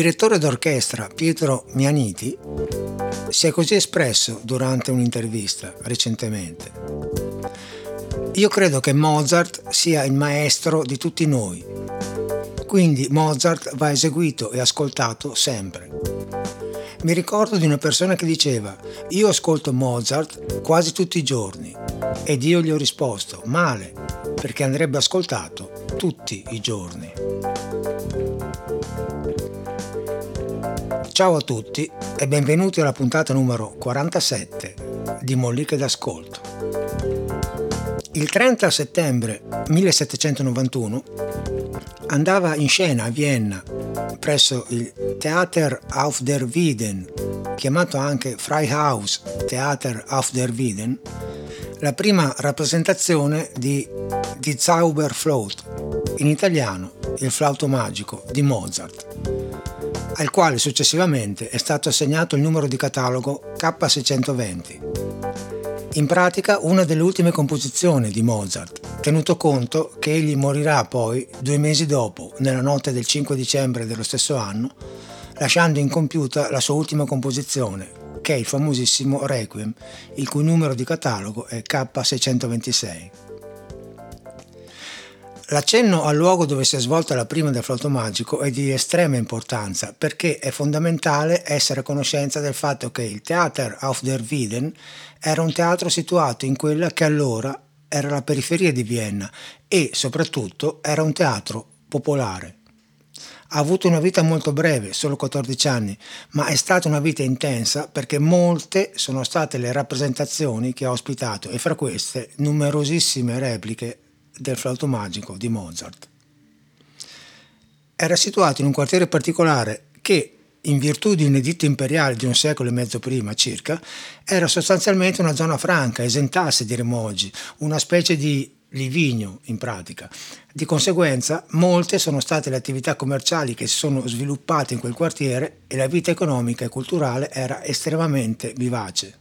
Direttore d'orchestra Pietro Mianiti si è così espresso durante un'intervista recentemente. Io credo che Mozart sia il maestro di tutti noi, quindi Mozart va eseguito e ascoltato sempre. Mi ricordo di una persona che diceva, io ascolto Mozart quasi tutti i giorni ed io gli ho risposto, male, perché andrebbe ascoltato tutti i giorni. Ciao a tutti e benvenuti alla puntata numero 47 di Molliche d'Ascolto. Il 30 settembre 1791 andava in scena a Vienna presso il Theater auf der Wieden, chiamato anche Freihaus Theater auf der Wieden, la prima rappresentazione di Die Zauberflöte, in italiano il flauto magico di Mozart, al quale successivamente è stato assegnato il numero di catalogo K620. In pratica una delle ultime composizioni di Mozart, tenuto conto che egli morirà poi due mesi dopo, nella notte del 5 dicembre dello stesso anno, lasciando incompiuta la sua ultima composizione, che è il famosissimo Requiem, il cui numero di catalogo è K626. L'accenno al luogo dove si è svolta la prima del flauto magico è di estrema importanza perché è fondamentale essere a conoscenza del fatto che il Theater auf der Wieden era un teatro situato in quella che allora era la periferia di Vienna e soprattutto era un teatro popolare. Ha avuto una vita molto breve, solo 14 anni, ma è stata una vita intensa perché molte sono state le rappresentazioni che ha ospitato e fra queste numerosissime repliche del flauto magico di Mozart. Era situato in un quartiere particolare che, in virtù di un editto imperiale di un secolo e mezzo prima circa, era sostanzialmente una zona franca, esentasse diremmo oggi, una specie di Livigno in pratica. Di conseguenza molte sono state le attività commerciali che si sono sviluppate in quel quartiere e la vita economica e culturale era estremamente vivace.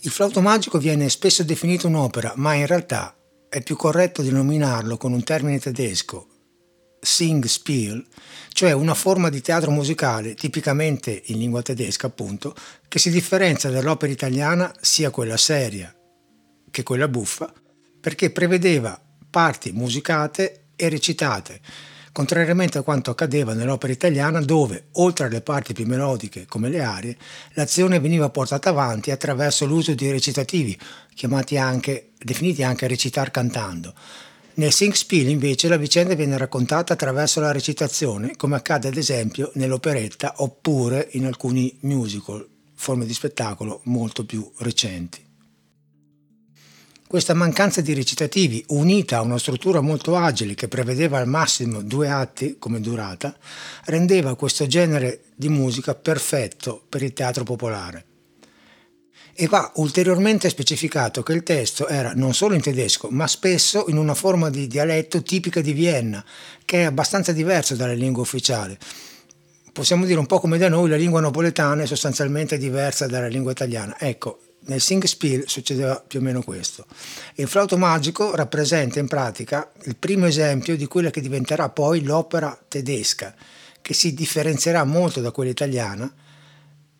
Il flauto magico viene spesso definito un'opera, ma in realtà è più corretto denominarlo con un termine tedesco, Singspiel, cioè una forma di teatro musicale tipicamente in lingua tedesca, appunto, che si differenzia dall'opera italiana sia quella seria che quella buffa, perché prevedeva parti musicate e recitate, contrariamente a quanto accadeva nell'opera italiana dove, oltre alle parti più melodiche come le arie, l'azione veniva portata avanti attraverso l'uso di recitativi, chiamati anche, definiti anche recitar cantando. Nel Singspiel invece la vicenda viene raccontata attraverso la recitazione, come accade ad esempio nell'operetta oppure in alcuni musical, forme di spettacolo molto più recenti. Questa mancanza di recitativi, unita a una struttura molto agile che prevedeva al massimo due atti come durata, rendeva questo genere di musica perfetto per il teatro popolare. E va ulteriormente specificato che il testo era non solo in tedesco, ma spesso in una forma di dialetto tipica di Vienna, che è abbastanza diverso dalle lingue ufficiali. Possiamo dire un po' come da noi la lingua napoletana è sostanzialmente diversa dalla lingua italiana. Ecco, nel Singspiel succedeva più o meno questo. Il flauto magico rappresenta in pratica il primo esempio di quella che diventerà poi l'opera tedesca, che si differenzierà molto da quella italiana,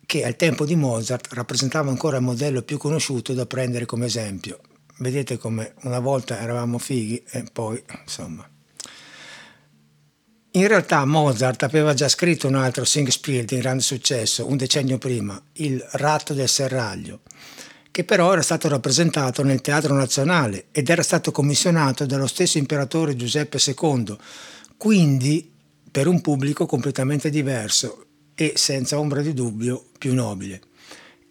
che al tempo di Mozart rappresentava ancora il modello più conosciuto da prendere come esempio. Vedete come una volta eravamo fighi e poi, insomma. In realtà Mozart aveva già scritto un altro Singspiel di grande successo un decennio prima, Il ratto del serraglio, che però era stato rappresentato nel Teatro Nazionale ed era stato commissionato dallo stesso imperatore Giuseppe II, quindi per un pubblico completamente diverso e senza ombra di dubbio più nobile.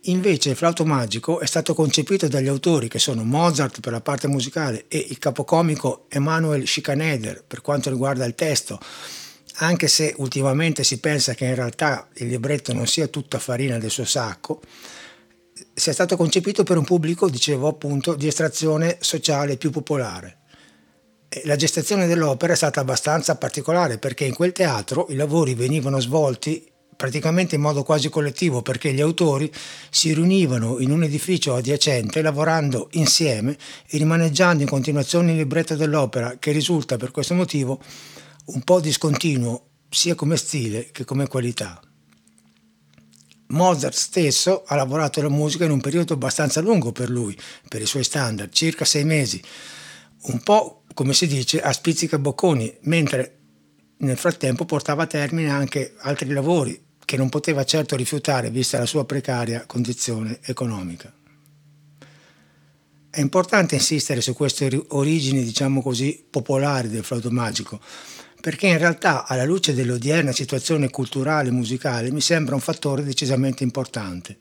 Invece il flauto magico è stato concepito dagli autori che sono Mozart per la parte musicale e il capocomico Emanuel Schikaneder per quanto riguarda il testo, anche se ultimamente si pensa che in realtà il libretto non sia tutta farina del suo sacco, sia stato concepito per un pubblico, dicevo appunto, di estrazione sociale più popolare. La gestazione dell'opera è stata abbastanza particolare perché in quel teatro i lavori venivano svolti praticamente in modo quasi collettivo perché gli autori si riunivano in un edificio adiacente lavorando insieme e rimaneggiando in continuazione il libretto dell'opera che risulta per questo motivo un po' discontinuo sia come stile che come qualità. Mozart stesso ha lavorato la musica in un periodo abbastanza lungo per lui, per i suoi standard, circa sei mesi, un po' come si dice a spizzica bocconi, mentre nel frattempo portava a termine anche altri lavori che non poteva certo rifiutare vista la sua precaria condizione economica. È importante insistere su queste origini, diciamo così, popolari del flauto magico, perché in realtà alla luce dell'odierna situazione culturale e musicale mi sembra un fattore decisamente importante.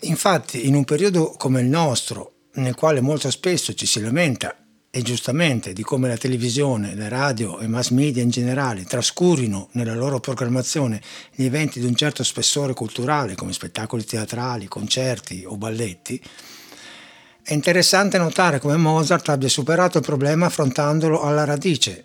Infatti, in un periodo come il nostro, nel quale molto spesso ci si lamenta, e giustamente, di come la televisione, le radio e mass media in generale trascurino nella loro programmazione gli eventi di un certo spessore culturale, come spettacoli teatrali, concerti o balletti, è interessante notare come Mozart abbia superato il problema affrontandolo alla radice,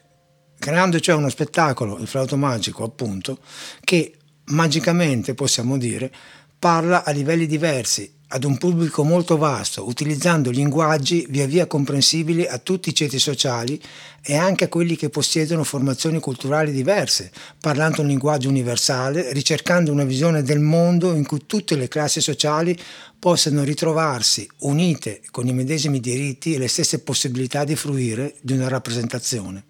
creando cioè uno spettacolo, il flauto magico appunto, che magicamente possiamo dire parla a livelli diversi, ad un pubblico molto vasto, utilizzando linguaggi via via comprensibili a tutti i ceti sociali e anche a quelli che possiedono formazioni culturali diverse, parlando un linguaggio universale, ricercando una visione del mondo in cui tutte le classi sociali possano ritrovarsi unite con i medesimi diritti e le stesse possibilità di fruire di una rappresentazione.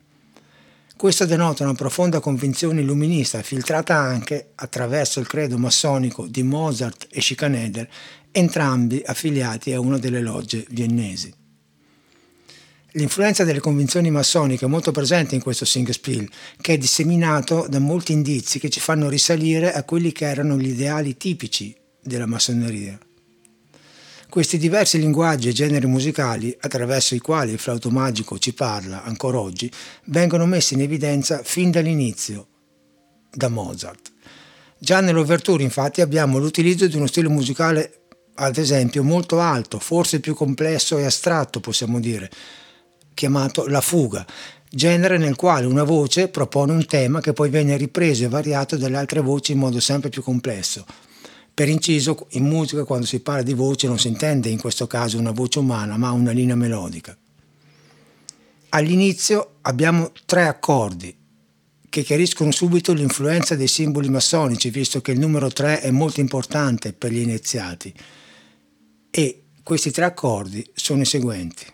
Questo denota una profonda convinzione illuminista filtrata anche attraverso il credo massonico di Mozart e Schikaneder, entrambi affiliati a una delle logge viennesi. L'influenza delle convinzioni massoniche è molto presente in questo Singspiel, che è disseminato da molti indizi che ci fanno risalire a quelli che erano gli ideali tipici della massoneria. Questi diversi linguaggi e generi musicali, attraverso i quali il flauto magico ci parla ancora oggi, vengono messi in evidenza fin dall'inizio da Mozart. Già nell'ouverture infatti abbiamo l'utilizzo di uno stile musicale ad esempio molto alto, forse più complesso e astratto possiamo dire, chiamato la fuga, genere nel quale una voce propone un tema che poi viene ripreso e variato dalle altre voci in modo sempre più complesso, per inciso, in musica quando si parla di voce non si intende in questo caso una voce umana, ma una linea melodica. All'inizio abbiamo tre accordi che chiariscono subito l'influenza dei simboli massonici, visto che il numero 3 è molto importante per gli iniziati. E questi tre accordi sono i seguenti.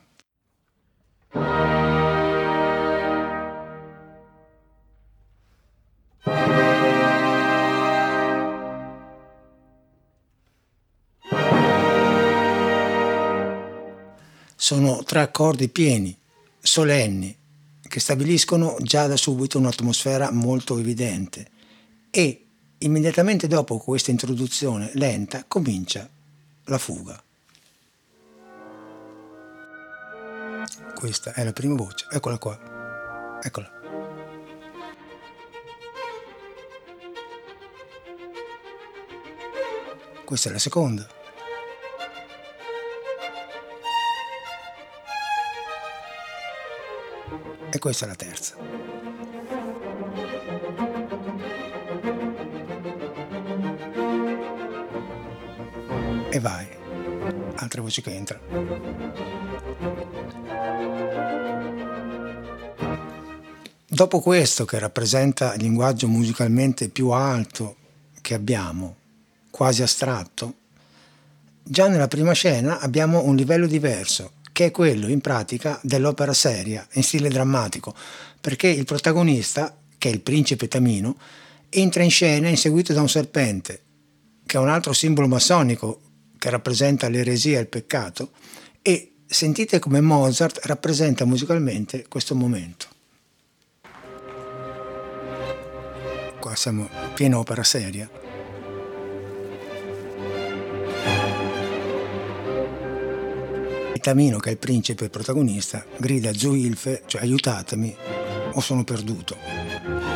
sono tre accordi pieni, solenni, che stabiliscono già da subito un'atmosfera molto evidente e immediatamente dopo questa introduzione lenta comincia la fuga. Questa è la prima voce, eccola qua, eccola. Questa è la seconda. E questa è la terza. E vai. Altre voci che entrano. Dopo questo, che rappresenta il linguaggio musicalmente più alto che abbiamo, quasi astratto, già nella prima scena abbiamo un livello diverso che è quello in pratica dell'opera seria in stile drammatico, perché il protagonista, che è il principe Tamino, entra in scena inseguito da un serpente, che è un altro simbolo massonico che rappresenta l'eresia e il peccato, e sentite come Mozart rappresenta musicalmente questo momento. Siamo piena opera seria. Tamino, che è il principe protagonista, grida giù Ilfe, cioè aiutatemi o sono perduto.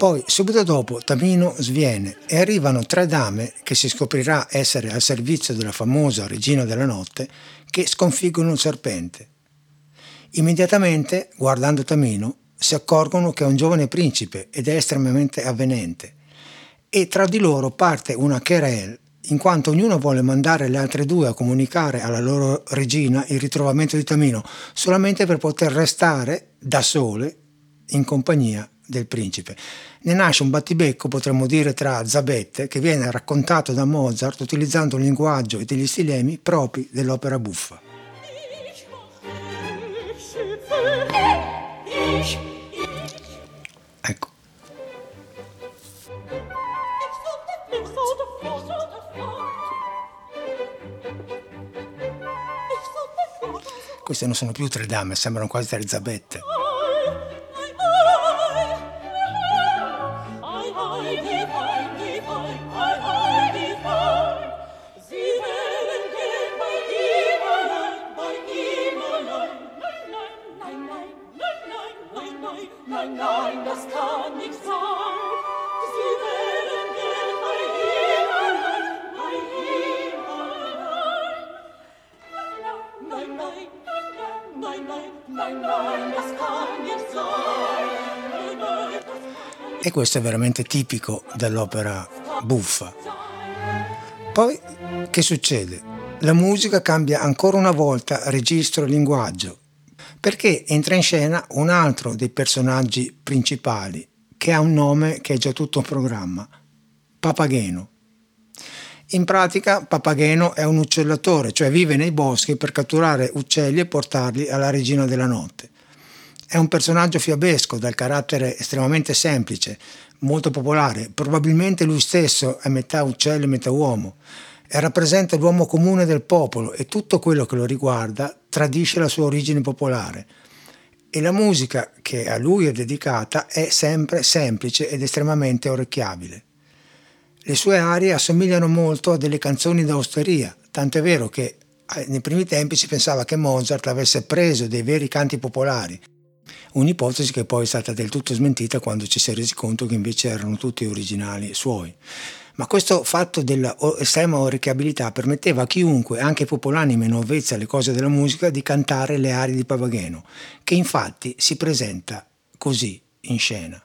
Poi, subito dopo, Tamino sviene e arrivano tre dame che si scoprirà essere al servizio della famosa regina della notte che sconfiggono il serpente. Immediatamente, guardando Tamino, si accorgono che è un giovane principe ed è estremamente avvenente e tra di loro parte una querelle in quanto ognuno vuole mandare le altre due a comunicare alla loro regina il ritrovamento di Tamino solamente per poter restare da sole in compagnia del principe. Ne nasce un battibecco, potremmo dire, tra Zabette, che viene raccontato da Mozart utilizzando un linguaggio e degli stilemi propri dell'opera buffa. Ecco. Queste non sono più tre dame, sembrano quasi tre Zabette. E questo è veramente tipico dell'opera buffa. Poi che succede? La musica cambia ancora una volta registro e linguaggio, perché entra in scena un altro dei personaggi principali, che ha un nome che è già tutto un programma, Papageno. In pratica Papageno è un uccellatore, cioè vive nei boschi per catturare uccelli e portarli alla regina della notte. È un personaggio fiabesco dal carattere estremamente semplice, molto popolare, probabilmente lui stesso è metà uccello e metà uomo e rappresenta l'uomo comune del popolo e tutto quello che lo riguarda tradisce la sua origine popolare. E la musica che a lui è dedicata è sempre semplice ed estremamente orecchiabile. Le sue arie assomigliano molto a delle canzoni d'osteria, tant'è vero che eh, nei primi tempi si pensava che Mozart avesse preso dei veri canti popolari un'ipotesi che poi è stata del tutto smentita quando ci si è resi conto che invece erano tutti originali suoi. Ma questo fatto dell'estrema orecchiabilità permetteva a chiunque, anche popolani meno avvezzi alle cose della musica, di cantare le arie di Papageno, che infatti si presenta così in scena.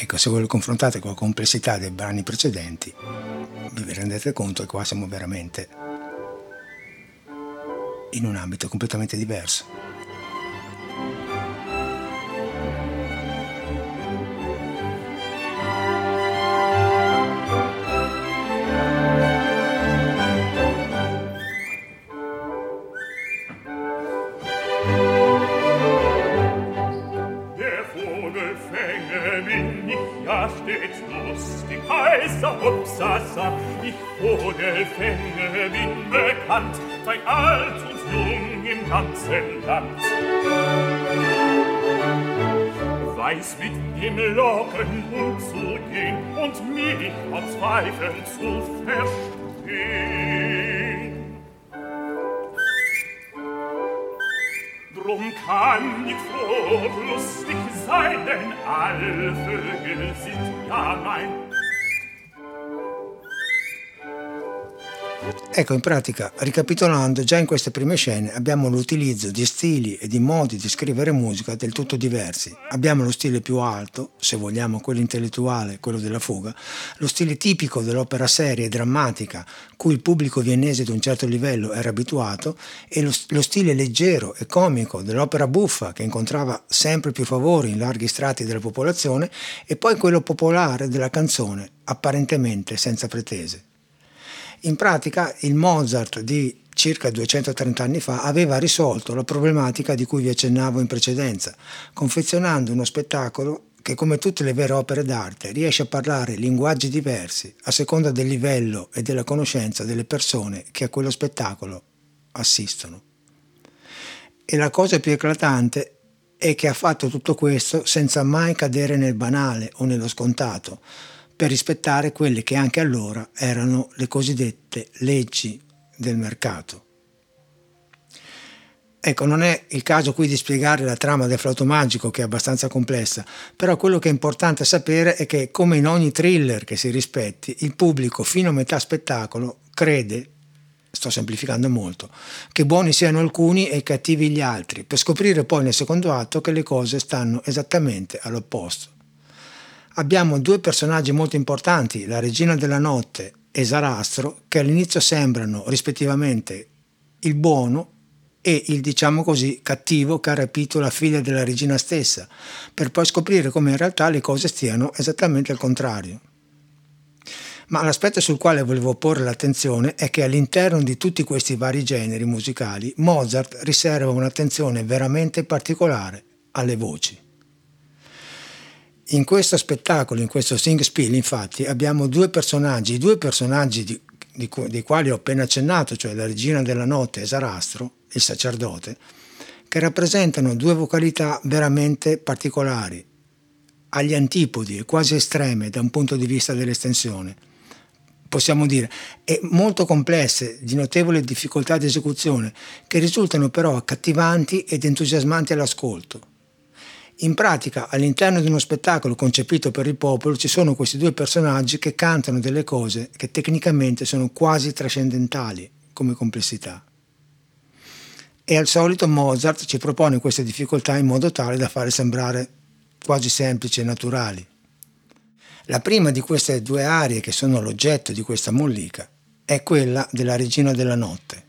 Ecco, se voi lo confrontate con la complessità dei brani precedenti, vi rendete conto che qua siamo veramente in un ambito completamente diverso. Ganzen Land. Weiß mit dem Locken umzugehen und mich vor Zweifeln zu verstehen. Drum kann ich froh und lustig sein, denn alle Vögel sind ja mein Ecco, in pratica, ricapitolando, già in queste prime scene abbiamo l'utilizzo di stili e di modi di scrivere musica del tutto diversi. Abbiamo lo stile più alto, se vogliamo quello intellettuale, quello della fuga, lo stile tipico dell'opera seria e drammatica, cui il pubblico viennese di un certo livello era abituato, e lo, lo stile leggero e comico dell'opera buffa, che incontrava sempre più favori in larghi strati della popolazione, e poi quello popolare della canzone, apparentemente senza pretese. In pratica il Mozart di circa 230 anni fa aveva risolto la problematica di cui vi accennavo in precedenza, confezionando uno spettacolo che come tutte le vere opere d'arte riesce a parlare linguaggi diversi a seconda del livello e della conoscenza delle persone che a quello spettacolo assistono. E la cosa più eclatante è che ha fatto tutto questo senza mai cadere nel banale o nello scontato, per rispettare quelle che anche allora erano le cosiddette leggi del mercato. Ecco, non è il caso qui di spiegare la trama del flauto magico che è abbastanza complessa, però quello che è importante sapere è che come in ogni thriller che si rispetti, il pubblico fino a metà spettacolo crede, sto semplificando molto, che buoni siano alcuni e cattivi gli altri, per scoprire poi nel secondo atto che le cose stanno esattamente all'opposto. Abbiamo due personaggi molto importanti, la regina della notte e Sarastro, che all'inizio sembrano rispettivamente il buono e il diciamo così cattivo che ha rapito la figlia della regina stessa, per poi scoprire come in realtà le cose stiano esattamente al contrario. Ma l'aspetto sul quale volevo porre l'attenzione è che all'interno di tutti questi vari generi musicali Mozart riserva un'attenzione veramente particolare alle voci. In questo spettacolo, in questo Sing Spiel, infatti, abbiamo due personaggi, due personaggi di, di, di quali ho appena accennato, cioè la regina della notte e Sarastro, il sacerdote, che rappresentano due vocalità veramente particolari, agli antipodi e quasi estreme da un punto di vista dell'estensione. Possiamo dire, e molto complesse, di notevole difficoltà di esecuzione, che risultano però accattivanti ed entusiasmanti all'ascolto. In pratica, all'interno di uno spettacolo concepito per il popolo, ci sono questi due personaggi che cantano delle cose che tecnicamente sono quasi trascendentali come complessità e al solito Mozart ci propone queste difficoltà in modo tale da fare sembrare quasi semplici e naturali. La prima di queste due arie che sono l'oggetto di questa mollica è quella della Regina della Notte.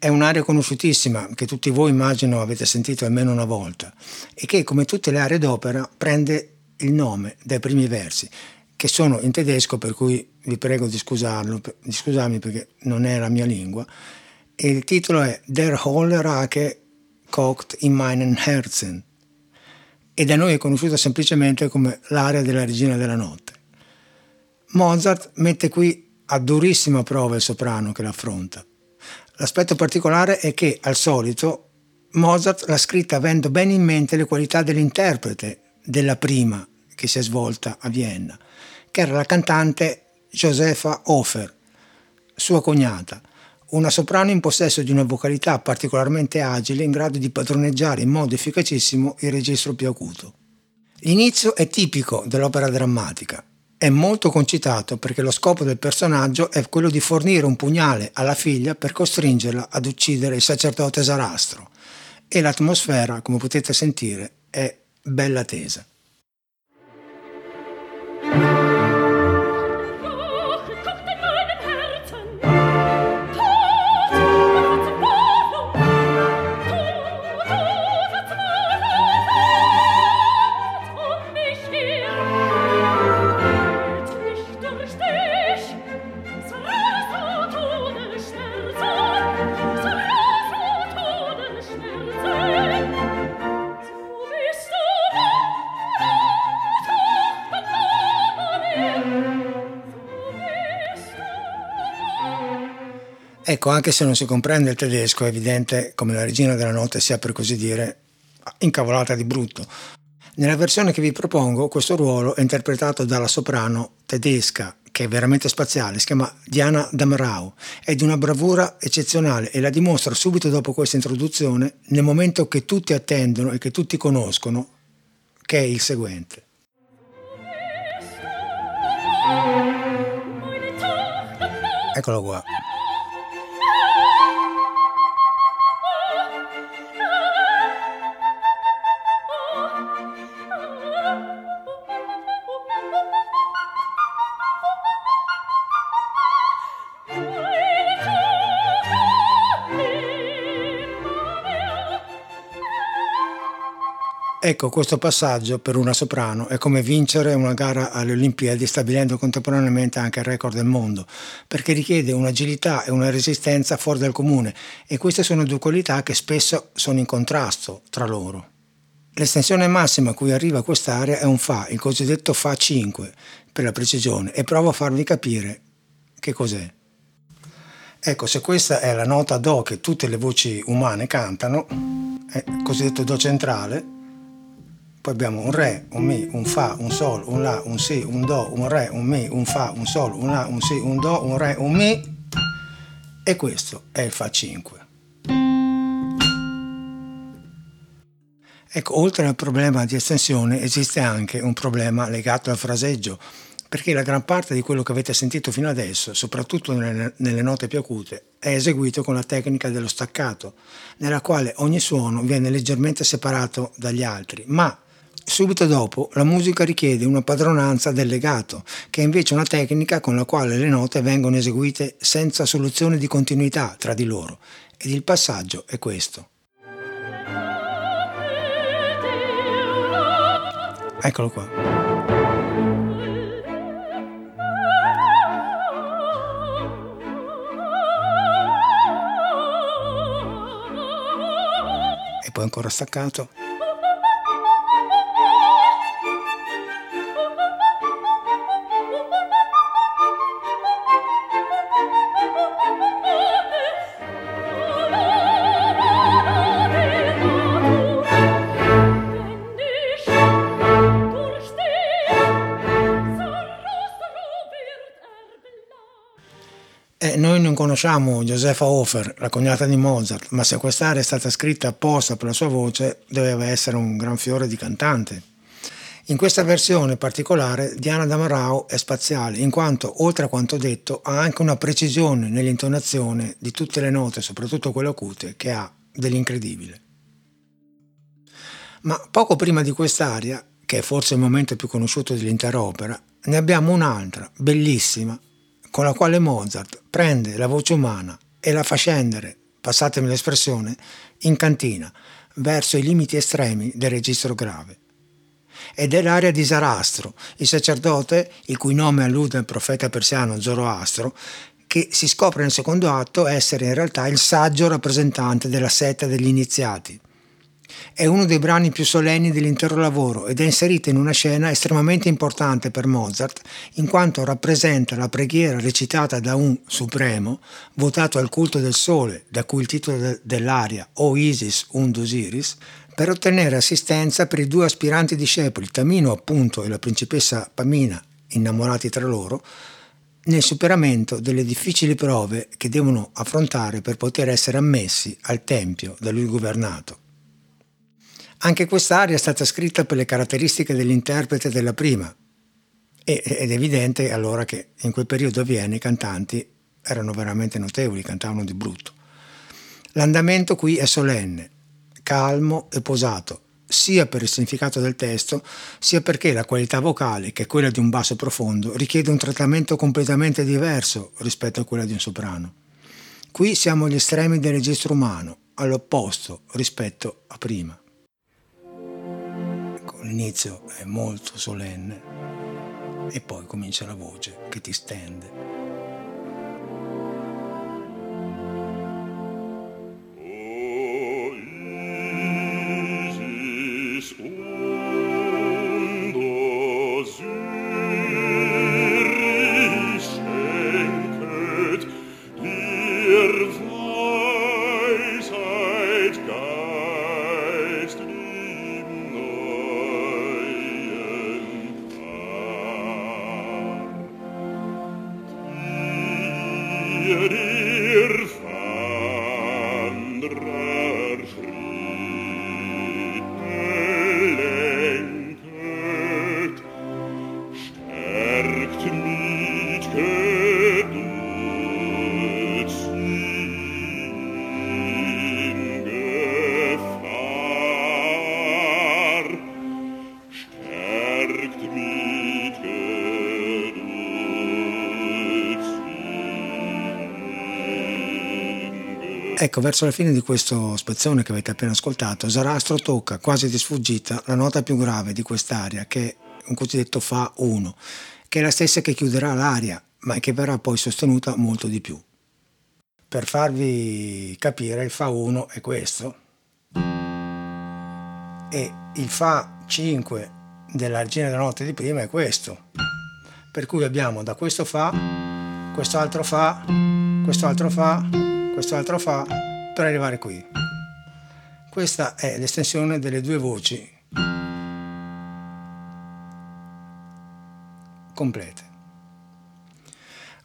È un'aria conosciutissima che tutti voi immagino avete sentito almeno una volta e che come tutte le arie d'opera prende il nome dai primi versi che sono in tedesco per cui vi prego di, scusarlo, di scusarmi perché non è la mia lingua e il titolo è Der Holle Rake kocht in meinen Herzen e da noi è conosciuta semplicemente come l'aria della regina della notte. Mozart mette qui a durissima prova il soprano che l'affronta. L'aspetto particolare è che, al solito, Mozart l'ha scritta avendo bene in mente le qualità dell'interprete della prima che si è svolta a Vienna, che era la cantante Josefa Hofer, sua cognata, una soprano in possesso di una vocalità particolarmente agile in grado di padroneggiare in modo efficacissimo il registro più acuto. L'inizio è tipico dell'opera drammatica. È molto concitato perché lo scopo del personaggio è quello di fornire un pugnale alla figlia per costringerla ad uccidere il sacerdote Sarastro e l'atmosfera, come potete sentire, è bella tesa. Ecco, anche se non si comprende il tedesco, è evidente come la regina della notte sia per così dire incavolata di brutto. Nella versione che vi propongo, questo ruolo è interpretato dalla soprano tedesca, che è veramente spaziale, si chiama Diana Damrau, è di una bravura eccezionale e la dimostra subito dopo questa introduzione, nel momento che tutti attendono e che tutti conoscono, che è il seguente. Eccolo qua. Ecco, questo passaggio per una soprano è come vincere una gara alle Olimpiadi stabilendo contemporaneamente anche il record del mondo, perché richiede un'agilità e una resistenza fuori dal comune e queste sono due qualità che spesso sono in contrasto tra loro. L'estensione massima a cui arriva quest'area è un Fa, il cosiddetto Fa 5 per la precisione, e provo a farvi capire che cos'è. Ecco, se questa è la nota Do che tutte le voci umane cantano, è il cosiddetto Do centrale, poi abbiamo un Re, un Mi, un Fa, un Sol, un La, un Si, un Do, un Re, un Mi, un Fa, un Sol, un La, un Si, un Do, un Re, un Mi e questo è il Fa 5. Ecco, oltre al problema di estensione esiste anche un problema legato al fraseggio, perché la gran parte di quello che avete sentito fino adesso, soprattutto nelle, nelle, note più acute, è eseguito con la tecnica dello staccato, nella quale ogni suono viene leggermente separato dagli altri, ma subito dopo la musica richiede una padronanza del legato, che è invece una tecnica con la quale le note vengono eseguite senza soluzione di continuità tra di loro, ed il passaggio è questo. Eccolo qua. poi ancora staccato. Non conosciamo Josefa Hofer, la cognata di Mozart, ma se quest'area è stata scritta apposta per la sua voce, doveva essere un gran fiore di cantante. In questa versione particolare Diana Damarao è spaziale, in quanto, oltre a quanto detto, ha anche una precisione nell'intonazione di tutte le note, soprattutto quelle acute, che ha dell'incredibile. Ma poco prima di quest'aria, che è forse il momento più conosciuto dell'intera opera, ne abbiamo un'altra, bellissima, con la quale Mozart prende la voce umana e la fa scendere, passatemi l'espressione, in cantina, verso i limiti estremi del registro grave. Ed è l'aria di Sarastro, il sacerdote, il cui nome allude al profeta persiano Zoroastro, che si scopre nel secondo atto essere in realtà il saggio rappresentante della setta degli iniziati, è uno dei brani più solenni dell'intero lavoro ed è inserita in una scena estremamente importante per Mozart, in quanto rappresenta la preghiera recitata da un Supremo, votato al culto del Sole, da cui il titolo dell'aria O Isis und Osiris, per ottenere assistenza per i due aspiranti discepoli, Tamino appunto e la principessa Pamina, innamorati tra loro, nel superamento delle difficili prove che devono affrontare per poter essere ammessi al Tempio da lui governato. Anche quest'aria è stata scritta per le caratteristiche dell'interprete della prima ed è evidente allora che in quel periodo a Vienna i cantanti erano veramente notevoli, cantavano di brutto. L'andamento qui è solenne, calmo e posato, sia per il significato del testo, sia perché la qualità vocale, che è quella di un basso profondo, richiede un trattamento completamente diverso rispetto a quella di un soprano. Qui siamo agli estremi del registro umano, all'opposto rispetto a prima l'inizio è molto solenne e poi comincia la voce che ti stende. Ecco, verso la fine di questo spezzone che avete appena ascoltato, Sarastro tocca quasi di sfuggita la nota più grave di quest'aria, che è un cosiddetto Fa 1, che è la stessa che chiuderà l'aria, ma che verrà poi sostenuta molto di più. Per farvi capire, il Fa 1 è questo, e il Fa 5 della regina della notte di prima è questo. Per cui abbiamo da questo Fa, quest'altro Fa, quest'altro Fa, quest'altro fa per arrivare qui. Questa è l'estensione delle due voci complete.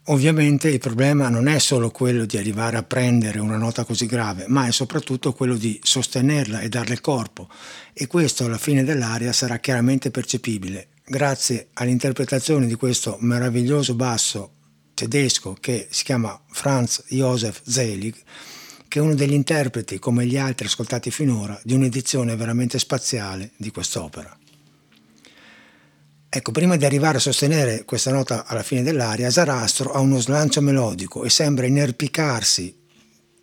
Ovviamente il problema non è solo quello di arrivare a prendere una nota così grave, ma è soprattutto quello di sostenerla e darle corpo e questo alla fine dell'aria sarà chiaramente percepibile grazie all'interpretazione di questo meraviglioso basso tedesco che si chiama Franz Josef Selig, che è uno degli interpreti, come gli altri ascoltati finora, di un'edizione veramente spaziale di quest'opera. Ecco, prima di arrivare a sostenere questa nota alla fine dell'aria, Sarastro ha uno slancio melodico e sembra inerpicarsi,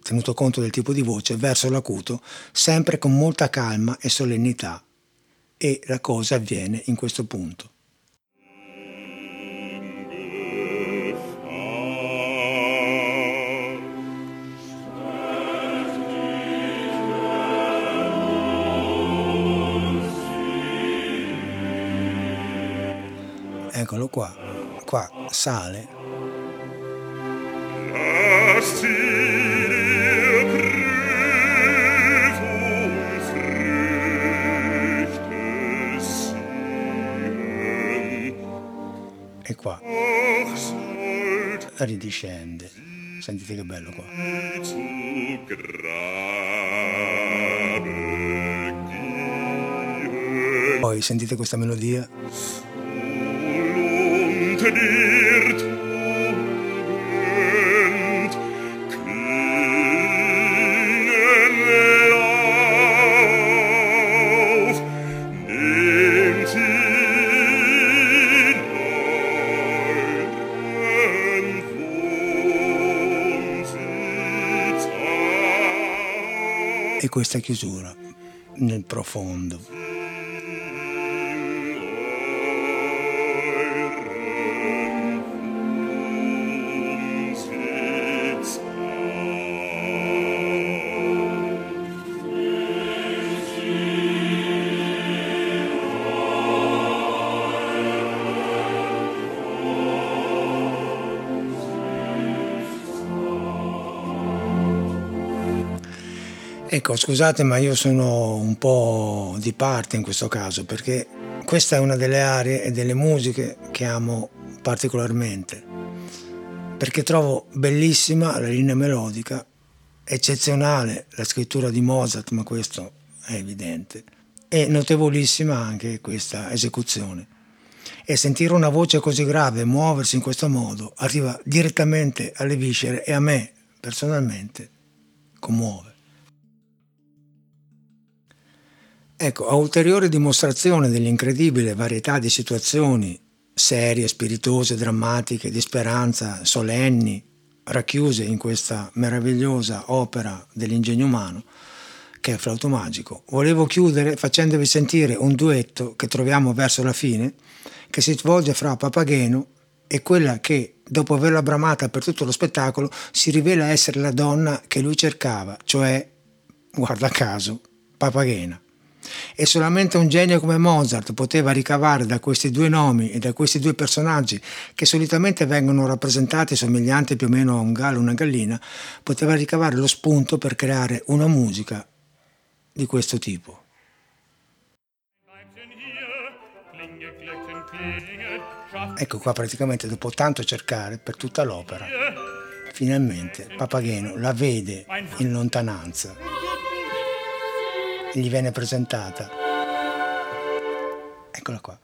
tenuto conto del tipo di voce, verso l'acuto, sempre con molta calma e solennità. E la cosa avviene in questo punto. Eccolo qua, qua sale. E qua ridiscende. Sentite che bello qua. Poi sentite questa melodia questa chiusura nel profondo. Ecco, scusate, ma io sono un po' di parte in questo caso perché questa è una delle aree e delle musiche che amo particolarmente perché trovo bellissima la linea melodica, eccezionale la scrittura di Mozart, ma questo è evidente, e notevolissima anche questa esecuzione. E sentire una voce così grave muoversi in questo modo arriva direttamente alle viscere e a me personalmente commuove. Ecco, a ulteriore dimostrazione dell'incredibile varietà di situazioni serie, spiritose, drammatiche, di speranza, solenni, racchiuse in questa meravigliosa opera dell'ingegno umano, che è flauto magico, volevo chiudere facendovi sentire un duetto che troviamo verso la fine, che si svolge fra Papageno e quella che, dopo averla bramata per tutto lo spettacolo, si rivela essere la donna che lui cercava, cioè, guarda caso, Papagena. E solamente un genio come Mozart poteva ricavare da questi due nomi e da questi due personaggi, che solitamente vengono rappresentati somiglianti più o meno a un gallo o una gallina, poteva ricavare lo spunto per creare una musica di questo tipo. Ecco qua praticamente dopo tanto cercare per tutta l'opera, finalmente Papageno la vede in lontananza gli viene presentata. Eccola qua.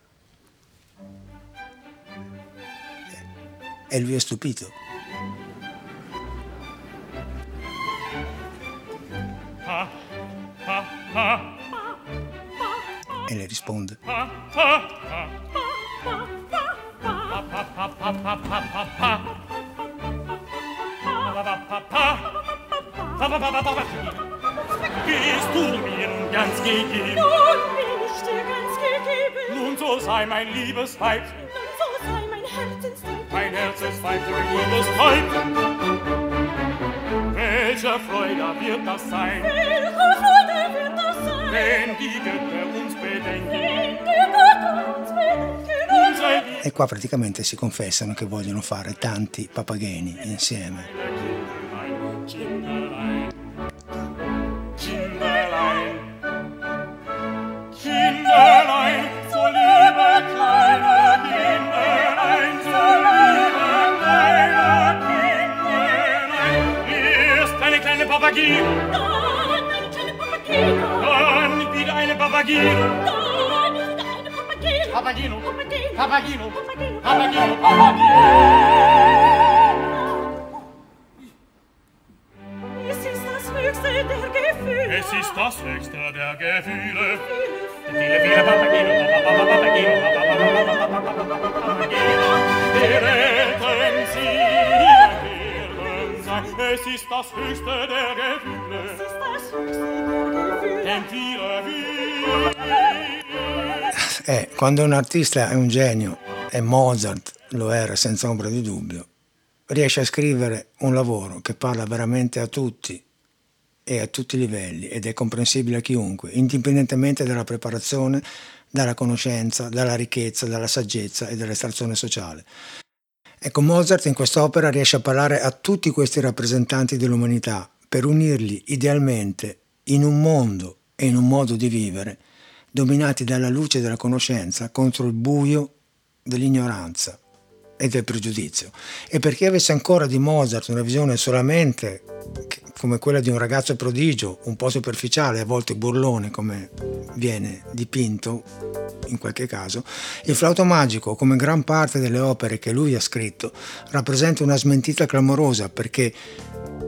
E lui è stupito. E le risponde. Bist du mir nun ganz gegeben? Nun bin ich dir ganz gegeben. Nun so sei mein liebes Weib. Nun so sei mein Herzensweib. Mein Herzensweib, mein liebes Weib. Welche Freude wird das sein? Welche Freude wird das sein? Wenn die Götter uns bedenken. Wenn die Götter uns bedenken. Unsere E qua praticamente si confessano che vogliono fare tanti papageni insieme. Papagir. Dann ein kleiner Dann wieder eine Papagir. Dann wieder eine Papagir. Papagino. Papagino. Papagino. Papagino. Papagino. Es ist das höchste der Gefühle. Es ist das höchste der Gefühle. Viele, viele Papagino. Papagino. Es ist das höchste der Gefühle. Es ist das höchste der Gefühle. Eh, quando un artista è un genio, e Mozart lo era senza ombra di dubbio, riesce a scrivere un lavoro che parla veramente a tutti e a tutti i livelli ed è comprensibile a chiunque, indipendentemente dalla preparazione, dalla conoscenza, dalla ricchezza, dalla saggezza e dall'estrazione sociale. Ecco, Mozart in quest'opera riesce a parlare a tutti questi rappresentanti dell'umanità per unirli idealmente in un mondo e in un modo di vivere dominati dalla luce della conoscenza contro il buio dell'ignoranza e del pregiudizio. E per chi avesse ancora di Mozart una visione solamente come quella di un ragazzo prodigio, un po' superficiale, a volte burlone come viene dipinto in qualche caso, il flauto magico, come gran parte delle opere che lui ha scritto, rappresenta una smentita clamorosa perché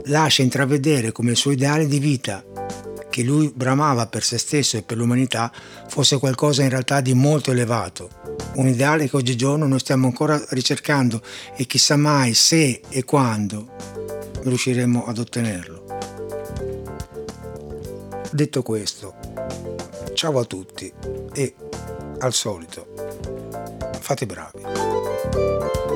lascia intravedere come il suo ideale di vita che lui bramava per se stesso e per l'umanità fosse qualcosa in realtà di molto elevato, un ideale che oggigiorno noi stiamo ancora ricercando e chissà mai se e quando riusciremo ad ottenerlo. Detto questo, ciao a tutti e al solito, fate bravi.